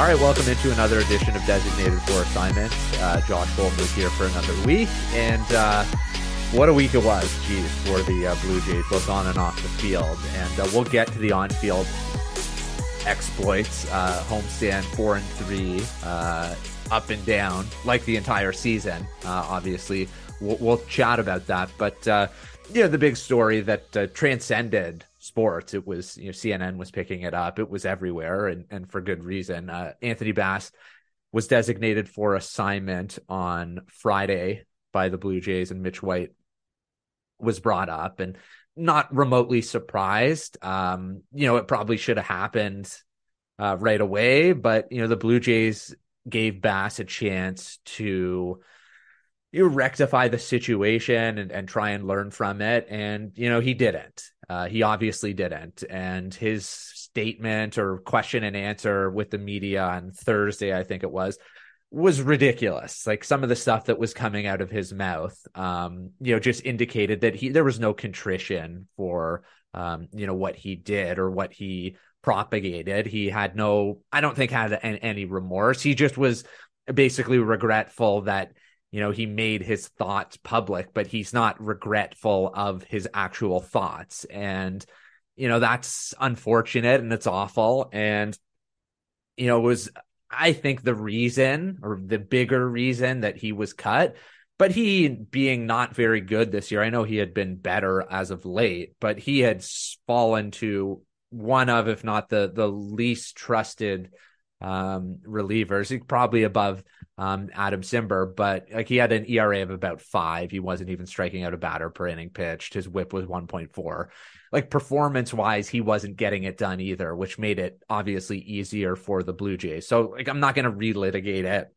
All right, welcome into another edition of Designated for Assignment. Uh, Josh Goldberg here for another week, and uh, what a week it was, geez, for the uh, Blue Jays, both on and off the field. And uh, we'll get to the on-field exploits. Uh, homestand four and three, uh, up and down, like the entire season. Obviously, we'll, we'll, chat about that. But you know, the big story that transcended sports. It was you know CNN was picking it up. It was everywhere, and and for good reason. Uh, Anthony Bass was designated for assignment on Friday by the Blue Jays, and Mitch White was brought up, and not remotely surprised. Um, you know, it probably should have happened uh, right away, but you know, the Blue Jays gave Bass a chance to you rectify the situation and, and try and learn from it. And, you know, he didn't. Uh, he obviously didn't. And his statement or question and answer with the media on Thursday, I think it was, was ridiculous. Like some of the stuff that was coming out of his mouth, um, you know, just indicated that he there was no contrition for um, you know, what he did or what he propagated. He had no, I don't think had any remorse. He just was basically regretful that you know he made his thoughts public but he's not regretful of his actual thoughts. And you know that's unfortunate and it's awful. And you know was i think the reason or the bigger reason that he was cut. But he being not very good this year i know he had been better as of late but he had fallen to one of if not the the least trusted um, relievers. Probably above um, Adam Cimber, but like he had an ERA of about five. He wasn't even striking out a batter per inning pitched. His WHIP was 1.4. Like performance wise, he wasn't getting it done either, which made it obviously easier for the Blue Jays. So like I'm not going to relitigate it.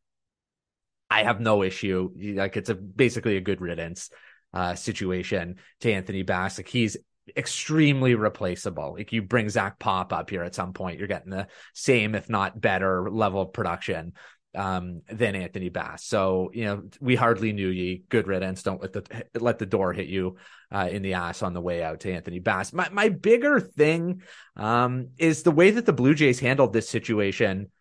I have no issue. Like it's a basically a good riddance uh, situation to Anthony Bass. Like he's extremely replaceable. Like you bring Zach Pop up here at some point, you're getting the same, if not better, level of production um, than Anthony Bass. So you know we hardly knew ye. Good riddance. Don't let the let the door hit you uh, in the ass on the way out to Anthony Bass. My my bigger thing um, is the way that the Blue Jays handled this situation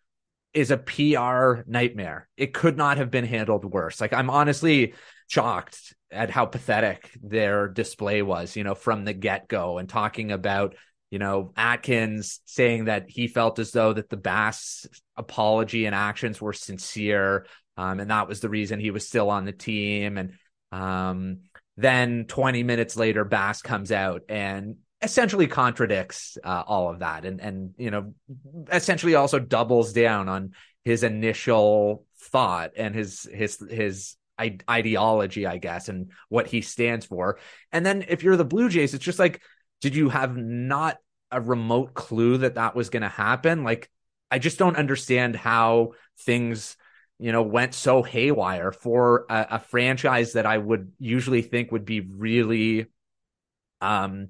is a PR nightmare. It could not have been handled worse. Like I'm honestly shocked at how pathetic their display was, you know, from the get go and talking about, you know, Atkins saying that he felt as though that the Bass apology and actions were sincere. Um, and that was the reason he was still on the team. And um, then 20 minutes later, Bass comes out and essentially contradicts uh, all of that and and you know essentially also doubles down on his initial thought and his his his ideology, I guess, and what he stands for. And then if you're the Blue Jays, it's just like, did you have not a remote clue that that was going to happen? Like, I just don't understand how things, you know, went so haywire for a, a franchise that I would usually think would be really, um,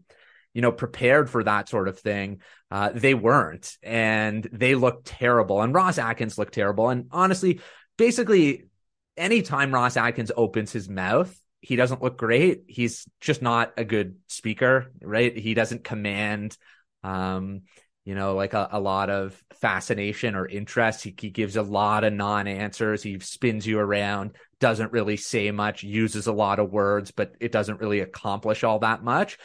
you know, prepared for that sort of thing. Uh, they weren't, and they looked terrible. And Ross Atkins looked terrible. And honestly, basically anytime Ross Atkins opens his mouth, he doesn't look great. He's just not a good speaker, right? He doesn't command, um, you know, like a, a lot of fascination or interest. He, he gives a lot of non answers. He spins you around, doesn't really say much, uses a lot of words, but it doesn't really accomplish all that much.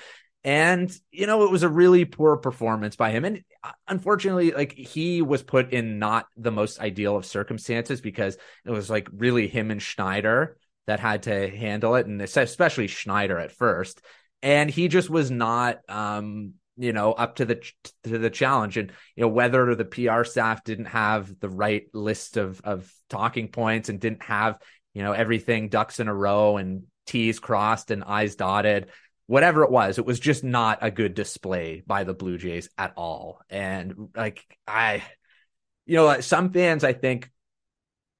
And, you know, it was a really poor performance by him. And uh, unfortunately, like he was put in not the most ideal of circumstances because it was like really him and Schneider that had to handle it. And especially Schneider at first. And he just was not, um, you know, up to the to the challenge, and you know whether the PR staff didn't have the right list of of talking points and didn't have you know everything ducks in a row and T's crossed and I's dotted whatever it was, it was just not a good display by the Blue Jays at all. And like I, you know, some fans I think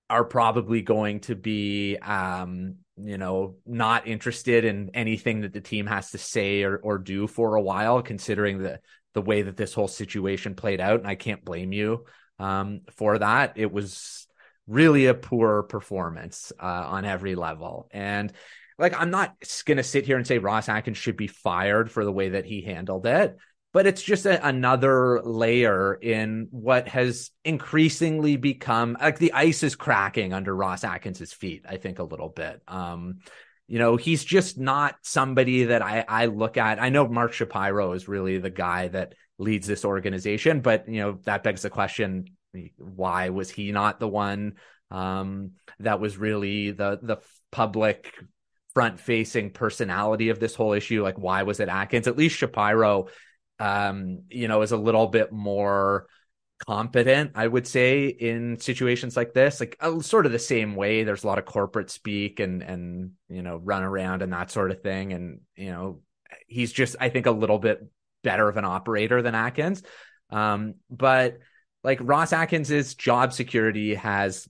are probably going to be, um, you know, not interested in anything that the team has to say or, or do for a while, considering the the way that this whole situation played out. And I can't blame you um, for that. It was really a poor performance uh, on every level. And like I'm not gonna sit here and say Ross Atkins should be fired for the way that he handled it, but it's just a, another layer in what has increasingly become like the ice is cracking under Ross Atkins's feet. I think a little bit. Um, you know, he's just not somebody that I, I look at. I know Mark Shapiro is really the guy that leads this organization, but you know that begs the question: Why was he not the one um, that was really the the public front facing personality of this whole issue? Like, why was it Atkins? At least Shapiro, um, you know, is a little bit more competent, I would say, in situations like this. Like uh, sort of the same way. There's a lot of corporate speak and and you know run around and that sort of thing. And you know, he's just I think a little bit better of an operator than Atkins. Um, but like Ross Atkins's job security has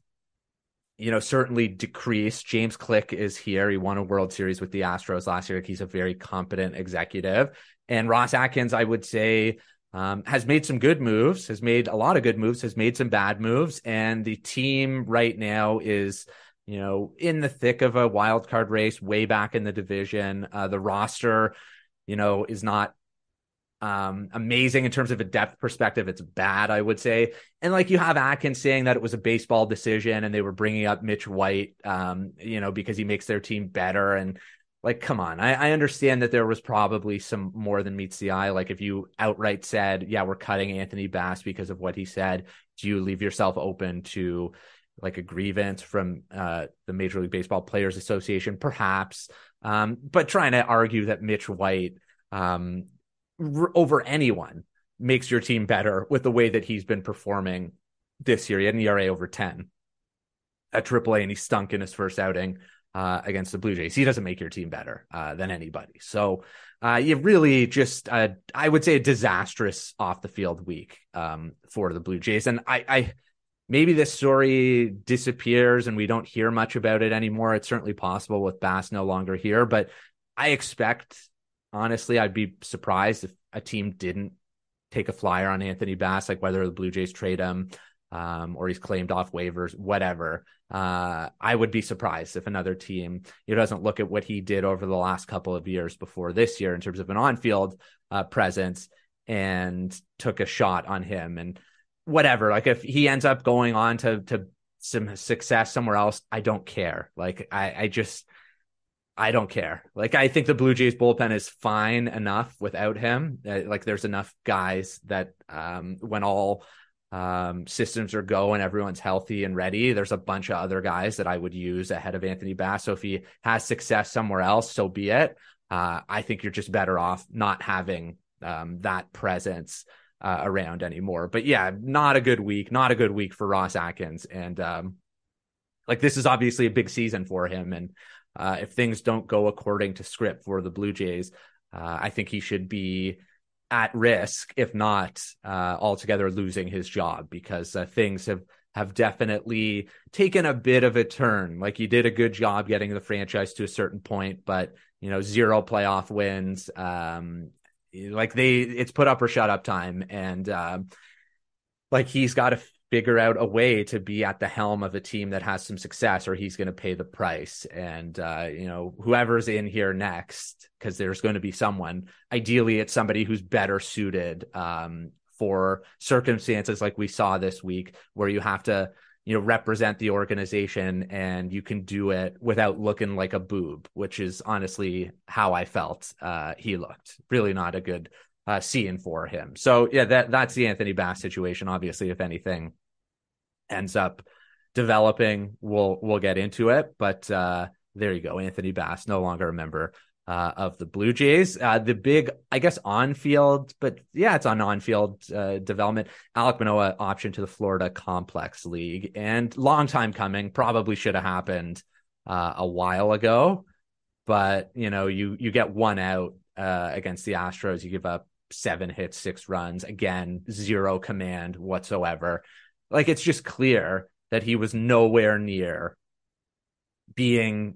you know, certainly decreased. James Click is here. He won a World Series with the Astros last year. He's a very competent executive. And Ross Atkins, I would say, um, has made some good moves, has made a lot of good moves, has made some bad moves. And the team right now is, you know, in the thick of a wild card race, way back in the division. Uh, the roster, you know, is not um, amazing in terms of a depth perspective. It's bad, I would say. And like you have Atkins saying that it was a baseball decision and they were bringing up Mitch White, um, you know, because he makes their team better. And like, come on, I, I understand that there was probably some more than meets the eye. Like if you outright said, yeah, we're cutting Anthony Bass because of what he said, do you leave yourself open to like a grievance from uh, the Major League Baseball Players Association, perhaps? Um, but trying to argue that Mitch White, um, r- over anyone makes your team better with the way that he's been performing this year. He had an ERA over 10 at AAA and he stunk in his first outing uh, against the Blue Jays. He doesn't make your team better uh, than anybody. So uh, you really just, uh, I would say, a disastrous off the field week um, for the Blue Jays. And I, I, maybe this story disappears and we don't hear much about it anymore. It's certainly possible with Bass no longer here, but I expect honestly, I'd be surprised if a team didn't take a flyer on Anthony Bass, like whether the Blue Jays trade him um, or he's claimed off waivers, whatever. Uh, I would be surprised if another team you know, doesn't look at what he did over the last couple of years before this year in terms of an on-field uh, presence and took a shot on him and whatever. Like if he ends up going on to to some success somewhere else, I don't care. Like I, I just I don't care. Like I think the Blue Jays bullpen is fine enough without him. Uh, like there's enough guys that um, when all um, systems are going, everyone's healthy and ready, there's a bunch of other guys that I would use ahead of Anthony Bass. So if he has success somewhere else, so be it. Uh, I think you're just better off not having um, that presence uh, around anymore. But yeah, not a good week. Not a good week for Ross Atkins. And um, like this is obviously a big season for him, and uh, if things don't go according to script for the Blue Jays, uh, I think he should be at risk, if not uh, altogether losing his job, because uh, things have have definitely taken a bit of a turn. Like you did a good job getting the franchise to a certain point, but you know zero playoff wins. Um, like they, it's put up or shut up time, and um, like he's got to figure out a way to be at the helm of a team that has some success or he's going to pay the price. And uh, you know whoever's in here next because there's going to be someone ideally it's somebody who's better suited um, for circumstances like we saw this week where you have to you know represent the organization and you can do it without looking like a boob which is honestly how i felt uh, he looked. Really not a good uh, seeing for him. So yeah, that that's the Anthony Bass situation. Obviously, if anything ends up developing, we'll we'll get into it. But uh, there you go, Anthony Bass, no longer a member uh, of the Blue Jays. Uh, the big, I guess, on field, but yeah, it's on on field uh, development. Alek Manoah option to the Florida Complex League, and long time coming. Probably should have happened uh, a while ago, but you know, you you get one out uh, against the Astros, you give up seven hits, six runs. Again, zero command whatsoever. Like it's just clear that he was nowhere near being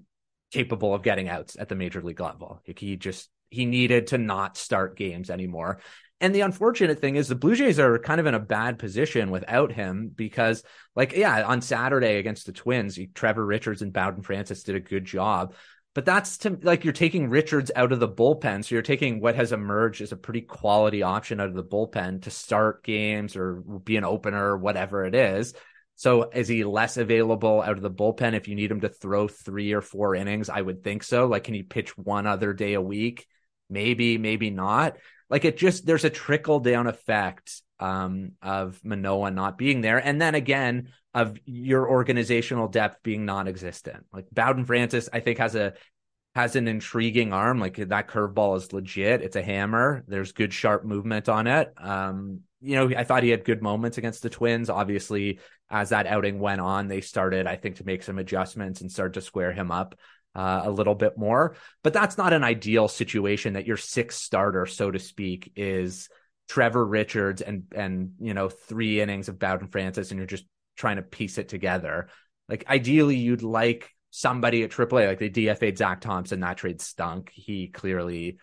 capable of getting outs at the major league level. Like he just he needed to not start games anymore. And the unfortunate thing is the Blue Jays are kind of in a bad position without him because, like, yeah, on Saturday against the Twins, Trevor Richards and Bowden Francis did a good job. But that's to like you're taking Richards out of the bullpen. So you're taking what has emerged as a pretty quality option out of the bullpen to start games or be an opener, whatever it is. So is he less available out of the bullpen if you need him to throw three or four innings? I would think so. Like, can he pitch one other day a week? Maybe, maybe not. Like it just there's a trickle down effect um, of Manoah not being there, and then again of your organizational depth being non-existent. Like Bowden Francis, I think has a has an intriguing arm. Like that curveball is legit. It's a hammer. There's good sharp movement on it. Um, you know, I thought he had good moments against the Twins. Obviously, as that outing went on, they started, I think, to make some adjustments and start to square him up uh, a little bit more. But that's not an ideal situation that your sixth starter, so to speak, is Trevor Richards and and you know three innings of Bowden Francis, and you're just trying to piece it together. Like ideally, you'd like somebody at AAA, like they DFA'd Zach Thompson. That trade stunk. He clearly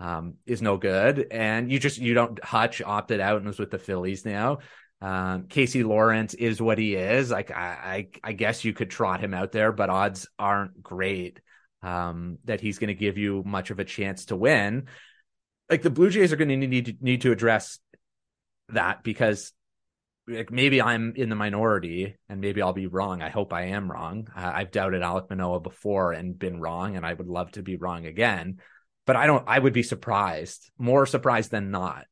um, is no good, and you just you don't Hutch opted out and was with the Phillies now. Um, Casey Lawrence is what he is. Like I, I, I, guess you could trot him out there, but odds aren't great um, that he's going to give you much of a chance to win. Like the Blue Jays are going to need to need to address that because like maybe I'm in the minority and maybe I'll be wrong. I hope I am wrong. I've doubted Alek Manoah before and been wrong, and I would love to be wrong again. But I don't. I would be surprised, more surprised than not,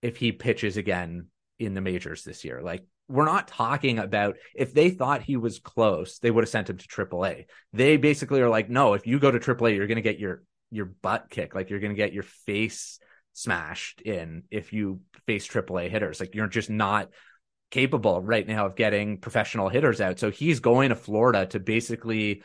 if he pitches again in the majors this year. Like we're not talking about if they thought he was close, they would have sent him to AAA. They basically are like, no, if you go to AAA, you're going to get your your butt kicked, like you're going to get your face smashed in if you face AAA hitters. Like you're just not capable right now of getting professional hitters out. So he's going to Florida to basically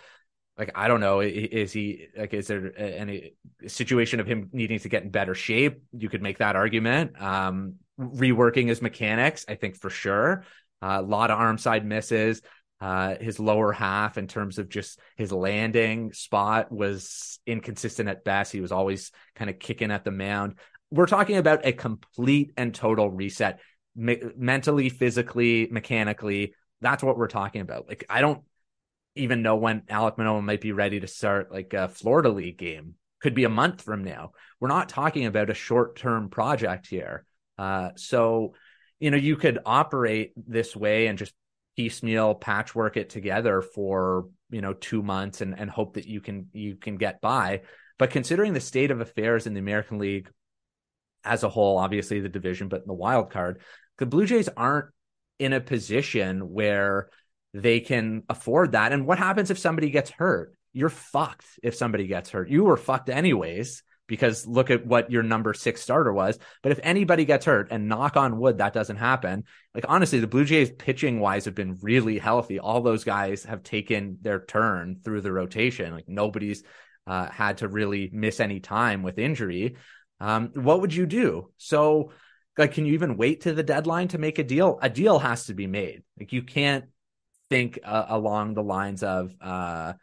like I don't know is he like is there any situation of him needing to get in better shape you could make that argument um reworking his mechanics I think for sure uh, a lot of arm side misses uh, his lower half in terms of just his landing spot was inconsistent at best he was always kind of kicking at the mound we're talking about a complete and total reset me- mentally physically mechanically that's what we're talking about like I don't even know when Alek Manoah might be ready to start like a Florida League game. Could be a month from now. We're not talking about a short term project here. Uh, so, you know, you could operate this way and just piecemeal patchwork it together for you know two months and and hope that you can you can get by. But considering the state of affairs in the American League as a whole, obviously the division, but in the wild card, the Blue Jays aren't in a position where they can afford that. And what happens if somebody gets hurt? You're fucked if somebody gets hurt. You were fucked anyways because look at what your number six starter was. But if anybody gets hurt, and knock on wood, that doesn't happen. Like honestly, the Blue Jays pitching wise have been really healthy. All those guys have taken their turn through the rotation. Like nobody's uh, had to really miss any time with injury. Um, what would you do? So, like, can you even wait to the deadline to make a deal? A deal has to be made. Like, you can't think uh, along the lines of uh,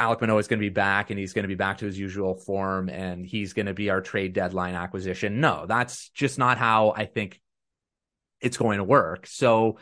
Alek Manoah is going to be back and he's going to be back to his usual form and he's going to be our trade deadline acquisition. No, that's just not how I think it's going to work. So,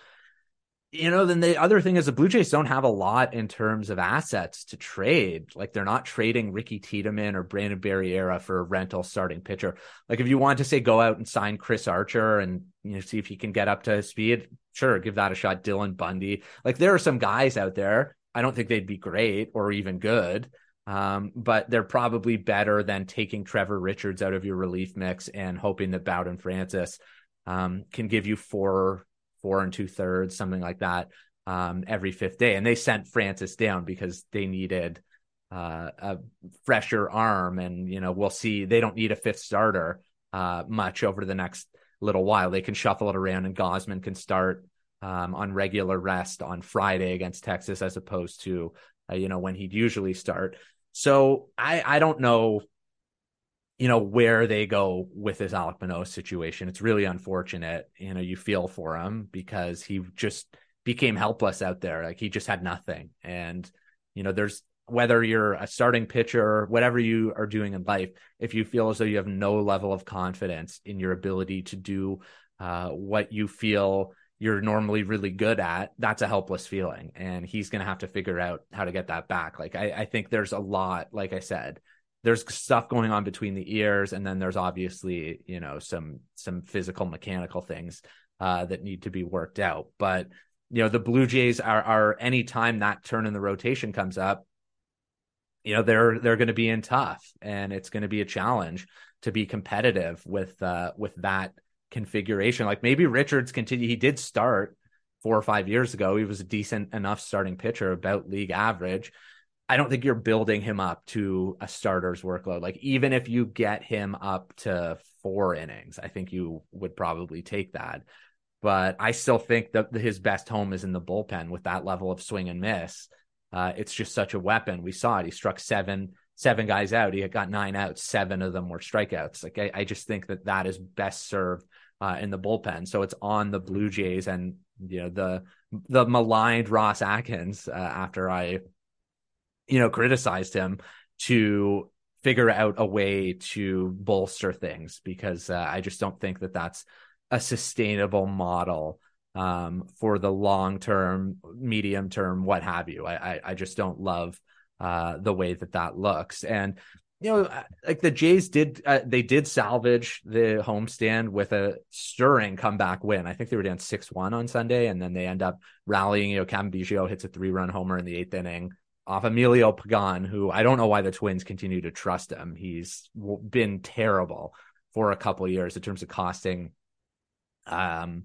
you know, then the other thing is the Blue Jays don't have a lot in terms of assets to trade. Like they're not trading Ricky Tiedemann or Brandon Barriera for a rental starting pitcher. Like if you want to say go out and sign Chris Archer and you know see if he can get up to speed, sure, give that a shot. Dylan Bundy. Like there are some guys out there. I don't think they'd be great or even good. Um, but they're probably better than taking Trevor Richards out of your relief mix and hoping that Bowden Francis um, can give you four, four and two thirds, something like that, um, every fifth day. And they sent Francis down because they needed uh, a fresher arm. And, you know, we'll see. They don't need a fifth starter uh, much over the next little while. They can shuffle it around, and Gausman can start um, on regular rest on Friday against Texas, as opposed to uh, you know when he'd usually start. So I I don't know, you know where they go with this Alek Manoah situation. It's really unfortunate. You know you feel for him because he just became helpless out there. Like he just had nothing, and you know there's whether you're a starting pitcher, or whatever you are doing in life, if you feel as though you have no level of confidence in your ability to do uh, what you feel you're normally really good at, that's a helpless feeling. And he's going to have to figure out how to get that back. Like, I, I think there's a lot, like I said, there's stuff going on between the ears. And then there's obviously, you know, some, some physical mechanical things uh, that need to be worked out. But, you know, the Blue Jays are, are anytime that turn in the rotation comes up, you know, they're, they're going to be in tough and it's going to be a challenge to be competitive with, uh, with that configuration. Like maybe Richards continue. He did start four or five years ago. He was a decent enough starting pitcher, about league average. I don't think you're building him up to a starter's workload. Like even if you get him up to four innings, I think you would probably take that. But I still think that his best home is in the bullpen with that level of swing and miss. Uh, it's just such a weapon. We saw it. He struck seven seven guys out. He got nine outs. Seven of them were strikeouts. Like I, I just think that that is best served uh, in the bullpen. So it's on the Blue Jays and you know the the maligned Ross Atkins uh, after I you know criticized him to figure out a way to bolster things because uh, I just don't think that that's a sustainable model um, for the long term, medium term, what have you. I, I, I just don't love uh, the way that that looks. And you know, like the Jays did, uh, they did salvage the homestand with a stirring comeback win. I think they were down six one on Sunday, and then they end up rallying. You know, Cam hits a three run homer in the eighth inning off Emilio Pagan, who I don't know why the Twins continue to trust him. He's been terrible for a couple years in terms of costing um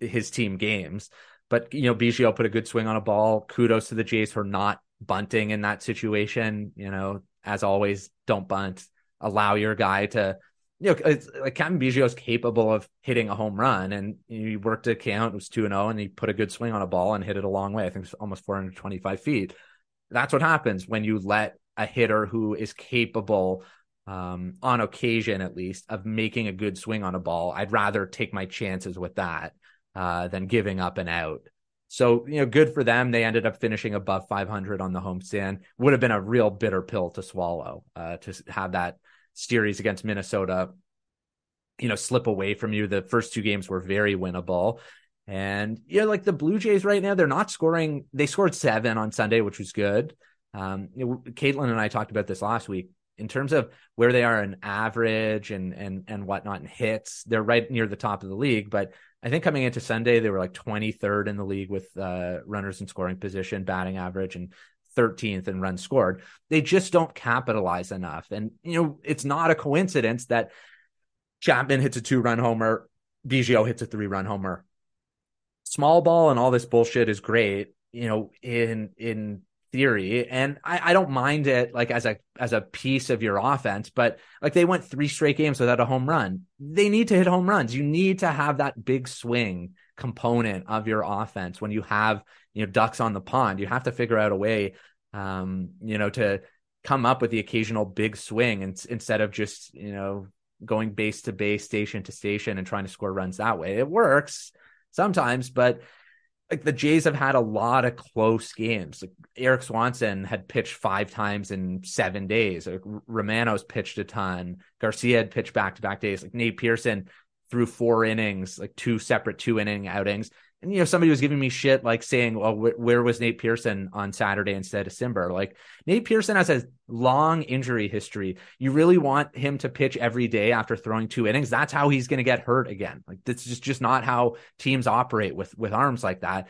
his team games. But you know, Biggio put a good swing on a ball. Kudos to the Jays for not bunting in that situation. You know, as always, don't bunt. Allow your guy to, you know, it's like Captain is capable of hitting a home run, and he worked a count. It was two and zero, oh, and he put a good swing on a ball and hit it a long way. I think it's almost 425 feet. That's what happens when you let a hitter who is capable, um, on occasion at least, of making a good swing on a ball. I'd rather take my chances with that uh, than giving up an out. So, you know, good for them. They ended up finishing above 500 on the homestand. Would have been a real bitter pill to swallow uh, to have that series against Minnesota, you know, slip away from you. The first two games were very winnable. And, you know, like the Blue Jays right now, they're not scoring. They scored seven on Sunday, which was good. Um, you know, Caitlin and I talked about this last week in terms of where they are in average and and and whatnot in hits. They're right near the top of the league, but I think coming into Sunday, they were like 23rd in the league with uh, runners in scoring position, batting average, and 13th in runs scored. They just don't capitalize enough. And, you know, it's not a coincidence that Chapman hits a two run homer, Biggio hits a three run homer. Small ball and all this bullshit is great, you know, in, in theory and I, I don't mind it like as a as a piece of your offense but like they went three straight games without a home run. They need to hit home runs. You need to have that big swing component of your offense when you have you know ducks on the pond. You have to figure out a way um you know to come up with the occasional big swing and, instead of just you know going base to base station to station and trying to score runs that way. It works sometimes but like the Jays have had a lot of close games. Like Erik Swanson had pitched five times in seven days. Like Romano's pitched a ton. Garcia had pitched back to back days. Like Nate Pearson threw four innings, like two separate two inning outings and you know somebody was giving me shit like saying well wh- where was nate pearson on saturday instead of cimber like nate pearson has a long injury history. You really want him to pitch every day after throwing two innings? That's how he's going to get hurt again. Like that's just just not how teams operate with with arms like that.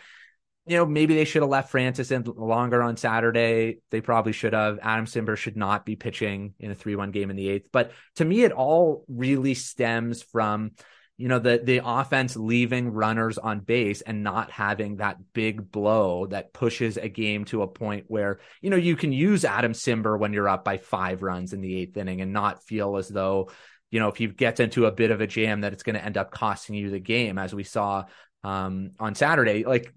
You know maybe they should have left francis in longer on saturday. They probably should have adam cimber should not be pitching in a 3-1 game in the eighth. But to me it all really stems from you know the the offense leaving runners on base and not having that big blow that pushes a game to a point where you know you can use Adam Cimber when you're up by five runs in the eighth inning and not feel as though you know if he gets into a bit of a jam that it's going to end up costing you the game as we saw um, on Saturday. Like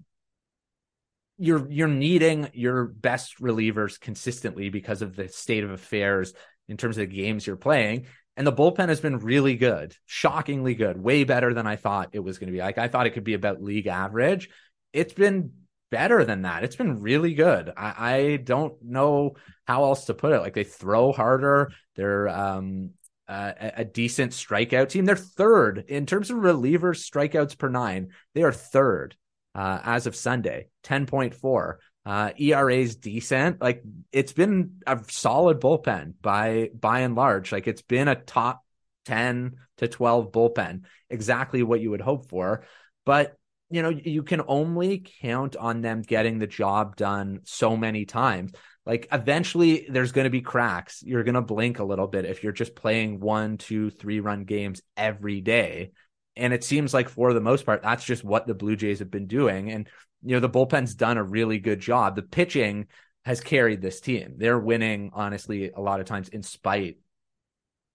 you're you're needing your best relievers consistently because of the state of affairs in terms of the games you're playing and the bullpen has been really good, shockingly good, way better than I thought it was going to be. Like I thought it could be about league average. It's been better than that. It's been really good. I, I don't know how else to put it. Like they throw harder. They're um a decent strikeout team. They're third in terms of relievers strikeouts per nine. They are third uh, as of Sunday, 10.4. Uh, ERA is decent. Like it's been a solid bullpen by by and large. Like it's been a top 10 to 12 bullpen, exactly what you would hope for. But you know, you can only count on them getting the job done so many times. Like eventually there's going to be cracks. You're going to blink a little bit if you're just playing one, two, three run games every day. And it seems like for the most part, that's just what the Blue Jays have been doing. And, you know, the bullpen's done a really good job. The pitching has carried this team. They're winning, honestly, a lot of times in spite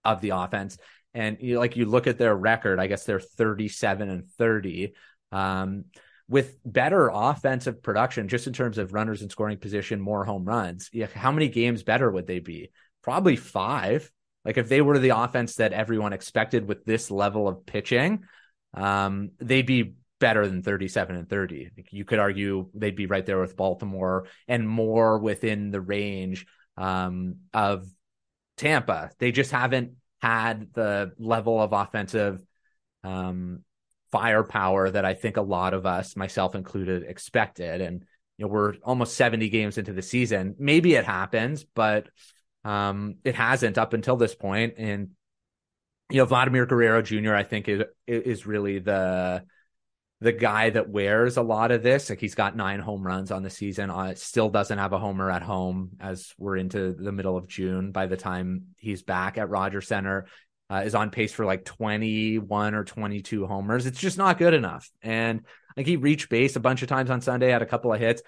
of the offense. And you like you look at their record, I guess they're 37 and 30. Um, with better offensive production, just in terms of runners in scoring position, more home runs, how many games better would they be? Probably five. Like if they were the offense that everyone expected with this level of pitching, um, they'd be better than 37 and 30. You could argue they'd be right there with Baltimore and more within the range um, of Tampa. They just haven't had the level of offensive um, firepower that I think a lot of us, myself included, expected. And you know, we're almost 70 games into the season. Maybe it happens, but um, it hasn't up until this point. And you know, Vladimir Guerrero Jr. I think is is really the the guy that wears a lot of this. Like he's got nine home runs on the season. Uh, still doesn't have a homer at home as we're into the middle of June. By the time he's back at Rogers Center, uh, is on pace for like 21 or 22 homers. It's just not good enough. And like he reached base a bunch of times on Sunday, had a couple of hits.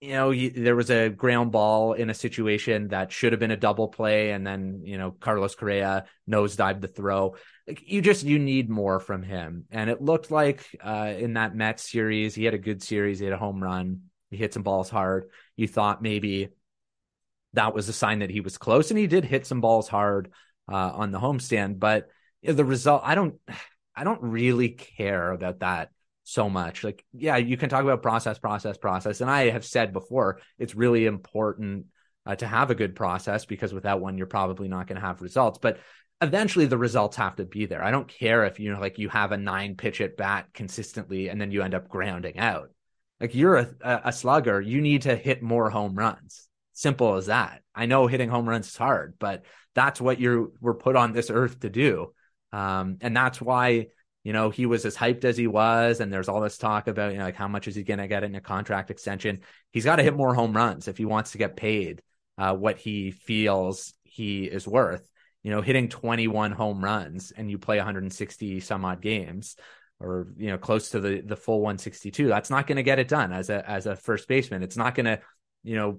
You know, he, there was a ground ball in a situation that should have been a double play, and then you know Carlos Correa nosedived the throw. Like you just you need more from him, and it looked like uh, in that Mets series he had a good series. He had a home run. He hit some balls hard. You thought maybe that was a sign that he was close, and he did hit some balls hard uh, on the homestand. But the result, I don't, I don't really care about that so much. Like, yeah, you can talk about process, process, process, and I have said before, it's really important uh, to have a good process because without one, you're probably not going to have results. But eventually, the results have to be there. I don't care if you know, like, you have a nine pitch at bat consistently, and then you end up grounding out. Like you're a, a slugger, you need to hit more home runs. Simple as that. I know hitting home runs is hard, but that's what you're we're put on this earth to do. Um, and that's why you know he was as hyped as he was, and there's all this talk about you know like how much is he going to get in a contract extension? He's got to hit more home runs if he wants to get paid uh, what he feels he is worth. You know, hitting 21 home runs and you play 160 some odd games, or you know close to the the full 162. That's not going to get it done as a as a first baseman. It's not going to you know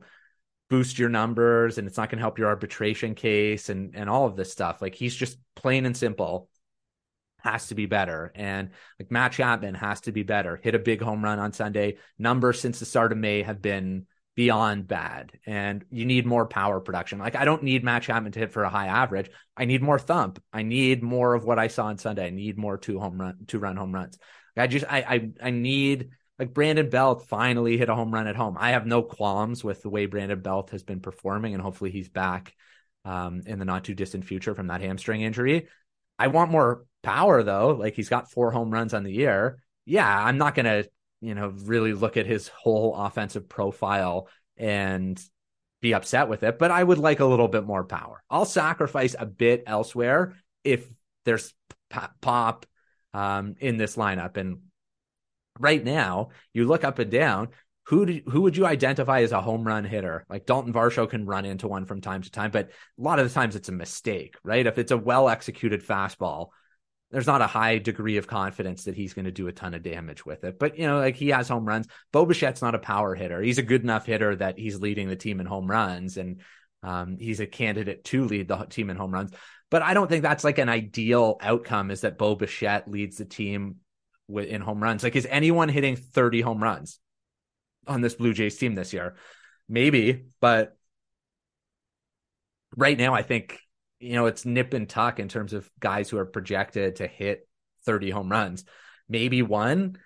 boost your numbers and it's not going to help your arbitration case and and all of this stuff. Like he's just plain and simple has to be better. And like Matt Chapman has to be better. Hit a big home run on Sunday. Numbers since the start of May have been beyond bad. And you need more power production. Like I don't need Matt Chapman to hit for a high average. I need more thump. I need more of what I saw on Sunday. I need more two home run two run home runs. I just I I, I need like Brandon Belt finally hit a home run at home. I have no qualms with the way Brandon Belt has been performing, and hopefully he's back um, in the not too distant future from that hamstring injury. I want more power though. Like he's got four home runs on the year. Yeah, I'm not gonna, you know, really look at his whole offensive profile and be upset with it, but I would like a little bit more power. I'll sacrifice a bit elsewhere if there's pop um, in this lineup. And right now, you look up and down, who do, who would you identify as a home run hitter? Like Dalton Varsho can run into one from time to time, but a lot of the times it's a mistake, right? If it's a well executed fastball, there's not a high degree of confidence that he's going to do a ton of damage with it. But you know, like he has home runs. Bo Bichette's not a power hitter. He's a good enough hitter that he's leading the team in home runs, and um, he's a candidate to lead the team in home runs. But I don't think that's like an ideal outcome. Is that Bo Bichette leads the team in home runs. Like, is anyone hitting 30 home runs on this Blue Jays team this year? Maybe, but right now, I think, you know, it's nip and tuck in terms of guys who are projected to hit 30 home runs. Maybe one,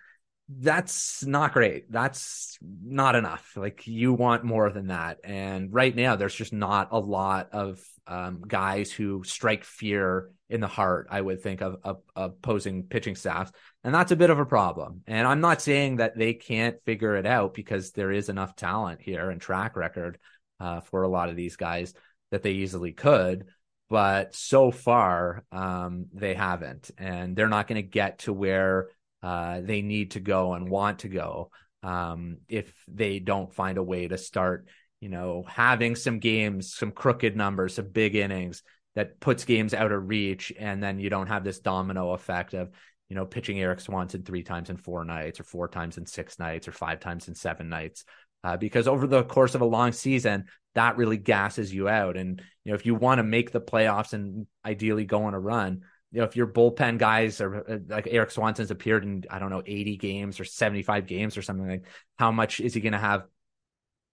that's not great. That's not enough. Like you want more than that. And right now, there's just not a lot of um, guys who strike fear in the heart. I would think of, of, opposing pitching staffs, and that's a bit of a problem. And I'm not saying that they can't figure it out because there is enough talent here and track record uh, for a lot of these guys that they easily could. But so far, um, they haven't, and they're not going to get to where uh, they need to go and want to go um, if they don't find a way to start, you know, having some games, some crooked numbers, some big innings that puts games out of reach, and then you don't have this domino effect of, you know, pitching Erik Swanson three times in four nights, or four times in six nights, or five times in seven nights. Uh, because over the course of a long season, that really gasses you out. And you know, if you want to make the playoffs and ideally go on a run, you know, if your bullpen guys are uh, like Erik Swanson's appeared in, I don't know, 80 games or 75 games or something like, how much is he going to have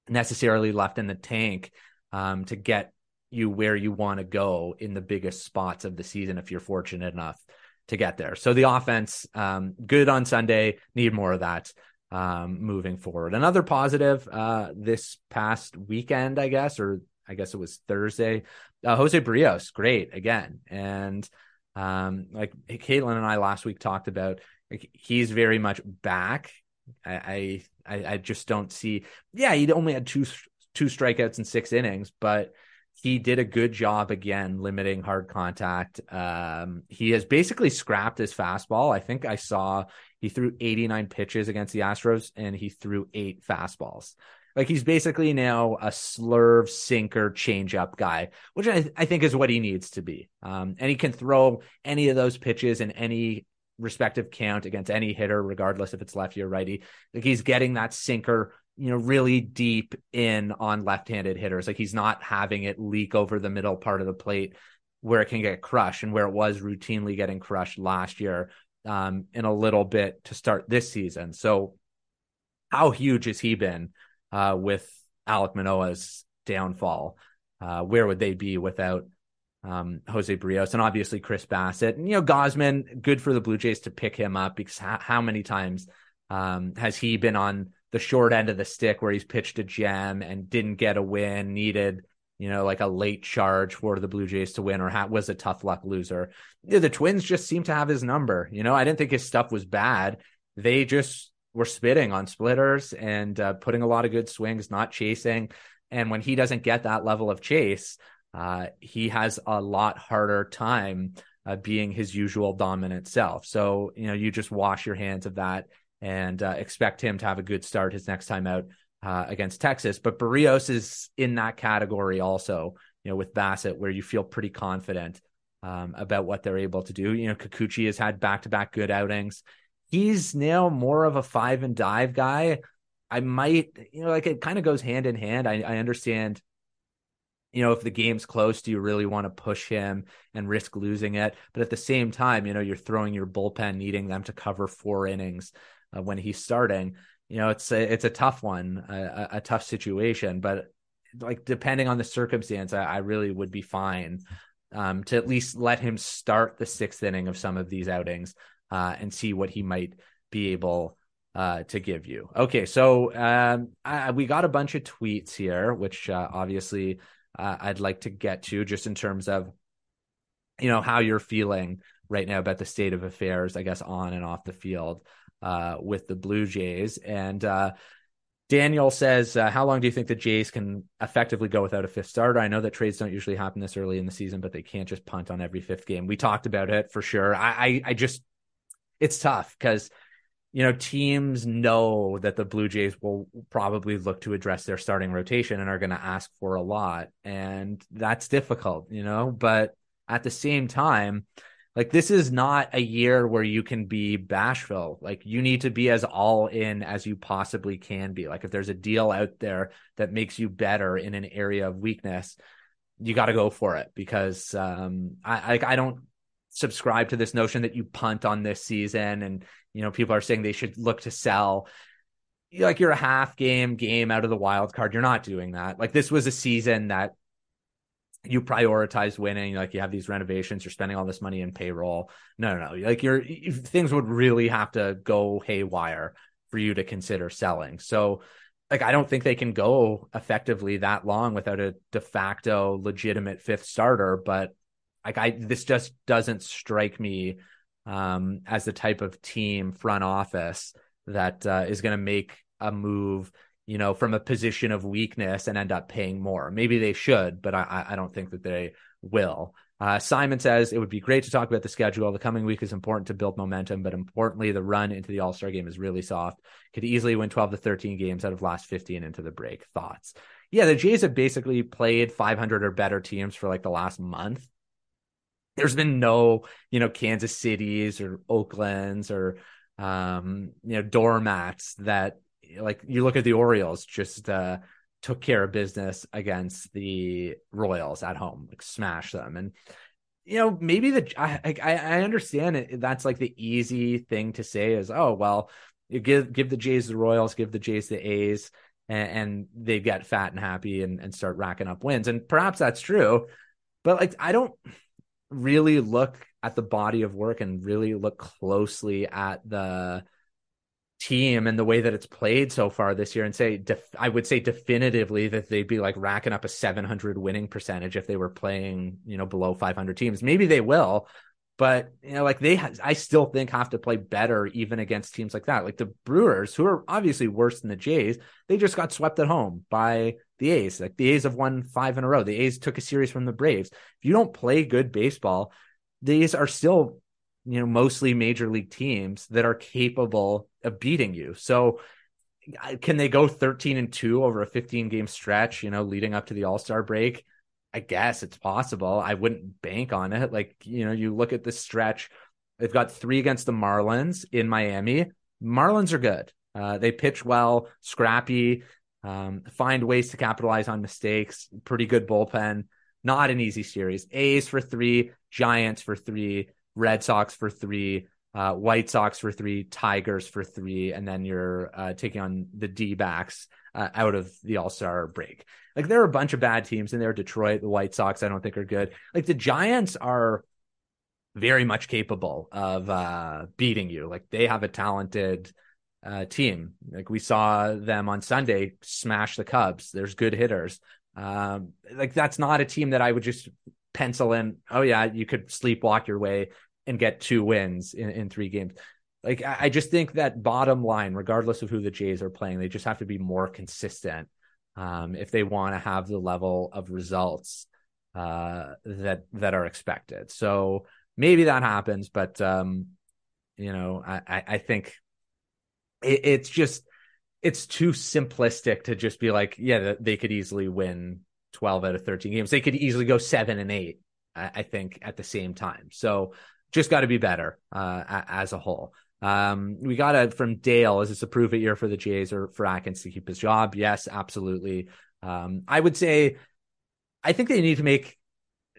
necessarily left in the tank um, to get you where you want to go in the biggest spots of the season if you're fortunate enough to get there. So the offense, um, good on Sunday, need more of that um, moving forward. Another positive uh, this past weekend, I guess, or I guess it was Thursday. Uh, Jose Berrios, great again, and um, like Caitlin and I last week talked about, like, he's very much back. I, I I just don't see. Yeah, he only had two two strikeouts in six innings, but he did a good job again limiting hard contact. Um, he has basically scrapped his fastball. I think I saw he threw 89 pitches against the Astros and he threw eight fastballs. Like he's basically now a slurve sinker changeup guy, which I, I think is what he needs to be. Um, and he can throw any of those pitches in any respective count against any hitter, regardless if it's lefty or righty. Like he's getting that sinker, you know, really deep in on left-handed hitters. Like he's not having it leak over the middle part of the plate where it can get crushed and where it was routinely getting crushed last year um, in a little bit to start this season. So how huge has he been? uh, with alek manoah's downfall. Uh, where would they be without um, Jose Berrios and obviously Chris Bassitt And, you know, Gausman good for the Blue Jays to pick him up because how, how many times um, has he been on the short end of the stick where he's pitched a gem and didn't get a win, needed, you know, like a late charge for the Blue Jays to win or ha- was a tough luck loser? the Twins just seem to have his number. You know, I didn't think his stuff was bad. They just were spitting on splitters and uh, putting a lot of good swings, not chasing. And when he doesn't get that level of chase, uh, he has a lot harder time uh, being his usual dominant self. So, you know, you just wash your hands of that and uh, expect him to have a good start his next time out uh, against Texas. But Berrios is in that category also, you know, with Bassitt, where you feel pretty confident um, about what they're able to do. You know, Kikuchi has had back to back good outings he's now more of a five and dive guy. I might, you know, like it kind of goes hand in hand. I, I understand, you know, if the game's close, do you really want to push him and risk losing it? But at the same time, you know, you're throwing your bullpen, needing them to cover four innings uh, when he's starting. You know, it's a, it's a tough one, a, a tough situation. But like depending on the circumstance, I, I really would be fine um, to at least let him start the sixth inning of some of these outings uh, and see what he might be able uh, to give you. Okay, so um, I, we got a bunch of tweets here, which uh, obviously uh, I'd like to get to, just in terms of you know how you're feeling right now about the state of affairs, I guess, on and off the field uh, with the Blue Jays. And uh, Daniel says, uh, How long do you think the Jays can effectively go without a fifth starter? I know that trades don't usually happen this early in the season, but they can't just punt on every fifth game. We talked about it for sure. I, I, I just it's tough because you know teams know that the Blue Jays will probably look to address their starting rotation and are going to ask for a lot, and that's difficult, you know. But at the same time, like this is not a year where you can be bashful. Like you need to be as all in as you possibly can be. Like if there's a deal out there that makes you better in an area of weakness, you got to go for it because um, I, I I don't subscribe to this notion that you punt on this season and you know people are saying they should look to sell like you're a half game game out of the wild card you're not doing that like this was a season that you prioritize winning like you have these renovations you're spending all this money in payroll. No no no. Like your things would really have to go haywire for you to consider selling. So like i don't think they can go effectively that long without a de facto legitimate fifth starter but like i this just doesn't strike me um as the type of team front office that uh, is going to make a move you know, from a position of weakness and end up paying more. Maybe they should, but I, I don't think that they will. Uh, Simon says it would be great to talk about the schedule. The coming week is important to build momentum, but importantly, the run into the All Star game is really soft. Could easily win 12 to 13 games out of last 15 into the break. Thoughts? Yeah, the Jays have basically played 500 or better teams for like the last month. There's been no, you know, Kansas Cities or Oaklands or, um, you know, doormats that like you look at the Orioles just uh, took care of business against the Royals at home, like smash them. And you know, maybe the I I, I understand it. That's like the easy thing to say is, oh well, you give give the Jays the Royals, give the Jays the A's, and, and they get fat and happy and, and start racking up wins. And perhaps that's true, but like I don't really look at the body of work and really look closely at the team and the way that it's played so far this year and say def- I would say definitively that they'd be like racking up a 700 winning percentage if they were playing, you know, below 500 teams. Maybe they will, but you know, like they, ha- I still think have to play better even against teams like that. Like the Brewers, who are obviously worse than the Jays, they just got swept at home by the A's. Like the A's have won five in a row. The A's took a series from the Braves. If you don't play good baseball, these are still you know mostly major league teams that are capable of beating you. So can they go 13 and 2 over a 15 game stretch you know leading up to the all-star break? I guess it's possible. I wouldn't bank on it. Like you know you look at this stretch. They've got three against the marlins in miami. Marlins are good. Uh, they pitch well scrappy um, find ways to capitalize on mistakes pretty good bullpen. Not an easy series. A's for three giants for three Red Sox for three, uh, White Sox for three, Tigers for three, and then you're uh, taking on the D backs uh, out of the All Star break. Like there are a bunch of bad teams in there. Detroit, the White Sox, I don't think are good. Like the Giants are very much capable of uh, beating you. Like they have a talented uh, team. Like we saw them on Sunday smash the Cubs. There's good hitters. Um, like that's not a team that I would just pencil in. Oh yeah, you could sleepwalk your way and get two wins in, in three games. Like I just think that bottom line, regardless of who the Jays are playing, they just have to be more consistent um, if they want to have the level of results uh, that that are expected. So maybe that happens, but um, you know, I, I think it, it's just it's too simplistic to just be like, yeah, they could easily win 12 out of 13 games. They could easily go seven and eight, I, think, at the same time. So just got to be better uh, as a whole. Um, we got it from Dale. Is this a prove it year for the Jays or for Atkins to keep his job? Yes, absolutely. Um, I would say, I think they need to make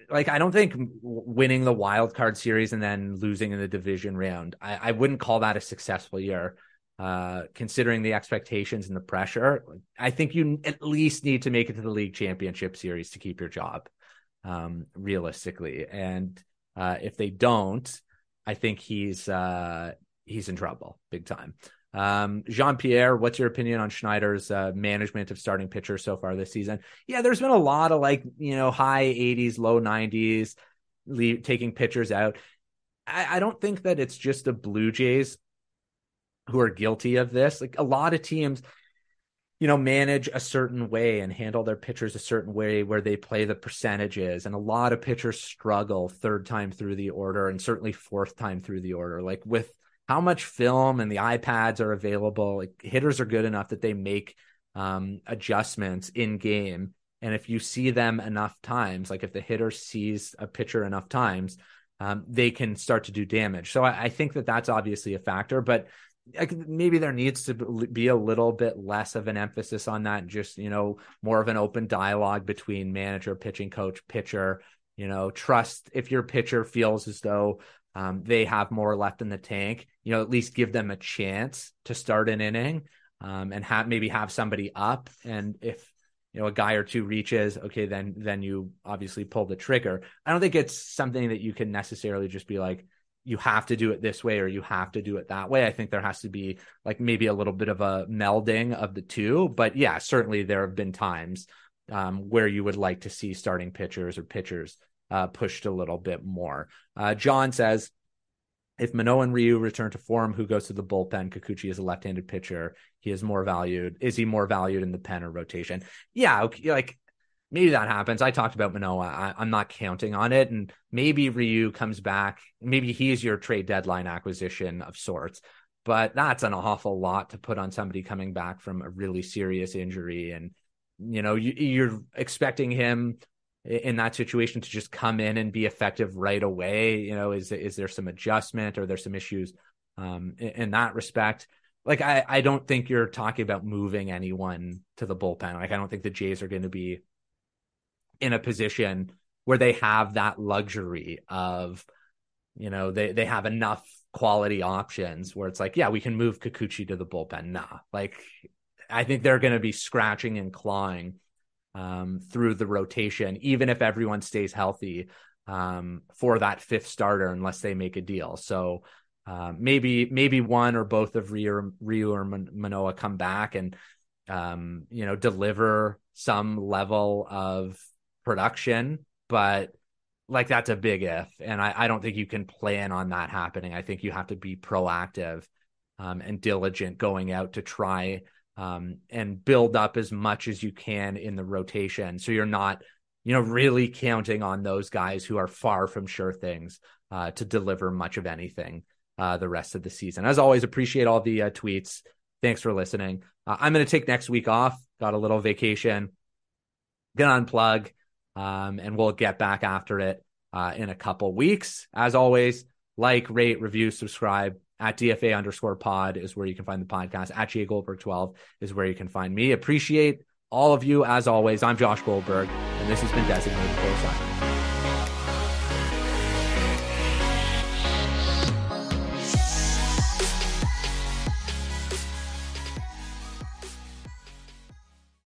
like I don't think winning the wild card series and then losing in the division round. I, I wouldn't call that a successful year, uh, considering the expectations and the pressure. I think you at least need to make it to the league championship series to keep your job, um, realistically. And uh, if they don't, I think he's uh, he's in trouble big time. Um, Jean Pierre, what's your opinion on Schneider's uh, management of starting pitchers so far this season? Yeah, there's been a lot of like you know high 80s, low 90s, leave, taking pitchers out. I, I don't think that it's just the Blue Jays who are guilty of this. Like a lot of teams, you know, manage a certain way and handle their pitchers a certain way where they play the percentages. And a lot of pitchers struggle third time through the order and certainly fourth time through the order. Like with how much film and the iPads are available, like hitters are good enough that they make um, adjustments in game. And if you see them enough times, like if the hitter sees a pitcher enough times, um, they can start to do damage. So I, I think that that's obviously a factor. But maybe there needs to be a little bit less of an emphasis on that just you know more of an open dialogue between manager pitching coach pitcher you know trust if your pitcher feels as though um, they have more left in the tank you know at least give them a chance to start an inning um, and have maybe have somebody up and if you know a guy or two reaches okay then then you obviously pull the trigger. I don't think it's something that you can necessarily just be like you have to do it this way or you have to do it that way i think there has to be like maybe a little bit of a melding of the two but yeah certainly there have been times um, where you would like to see starting pitchers or pitchers uh, pushed a little bit more uh, john says if Manoah and Ryu return to form, who goes to the bullpen? Kikuchi is a left-handed pitcher. He is more valued. Is he more valued in the pen or rotation? Yeah, like maybe that happens. I talked about Manoah. I, am not counting on it, and maybe Ryu comes back. Maybe he's your trade deadline acquisition of sorts. But that's an awful lot to put on somebody coming back from a really serious injury, and you know you, you're expecting him in that situation to just come in and be effective right away? You know, is is there some adjustment or there's some issues um, in, in, that respect? Like, I, I don't think you're talking about moving anyone to the bullpen. Like, I don't think the Jays are going to be in a position where they have that luxury of, you know, they they have enough quality options where it's like, yeah, we can move Kikuchi to the bullpen. Nah, like I think they're going to be scratching and clawing um, through the rotation, even if everyone stays healthy um, for that fifth starter, unless they make a deal. So uh, maybe maybe one or both of Ryu, Ryu or Manoah come back and um, you know deliver some level of production, but like that's a big if, and I, I don't think you can plan on that happening. I think you have to be proactive um, and diligent going out to try um, and build up as much as you can in the rotation. So you're not, you know, really counting on those guys who are far from sure things uh, to deliver much of anything uh, the rest of the season. As always, appreciate all the uh, tweets. Thanks for listening. Uh, I'm going to take next week off. Got a little vacation. Gonna unplug, um, and we'll get back after it uh, in a couple weeks. As always, like, rate, review, subscribe at DFA underscore pod is where you can find the podcast. At Jay Goldberg 12 is where you can find me. Appreciate all of you as always. I'm Josh Goldberg, and this has been Designated Close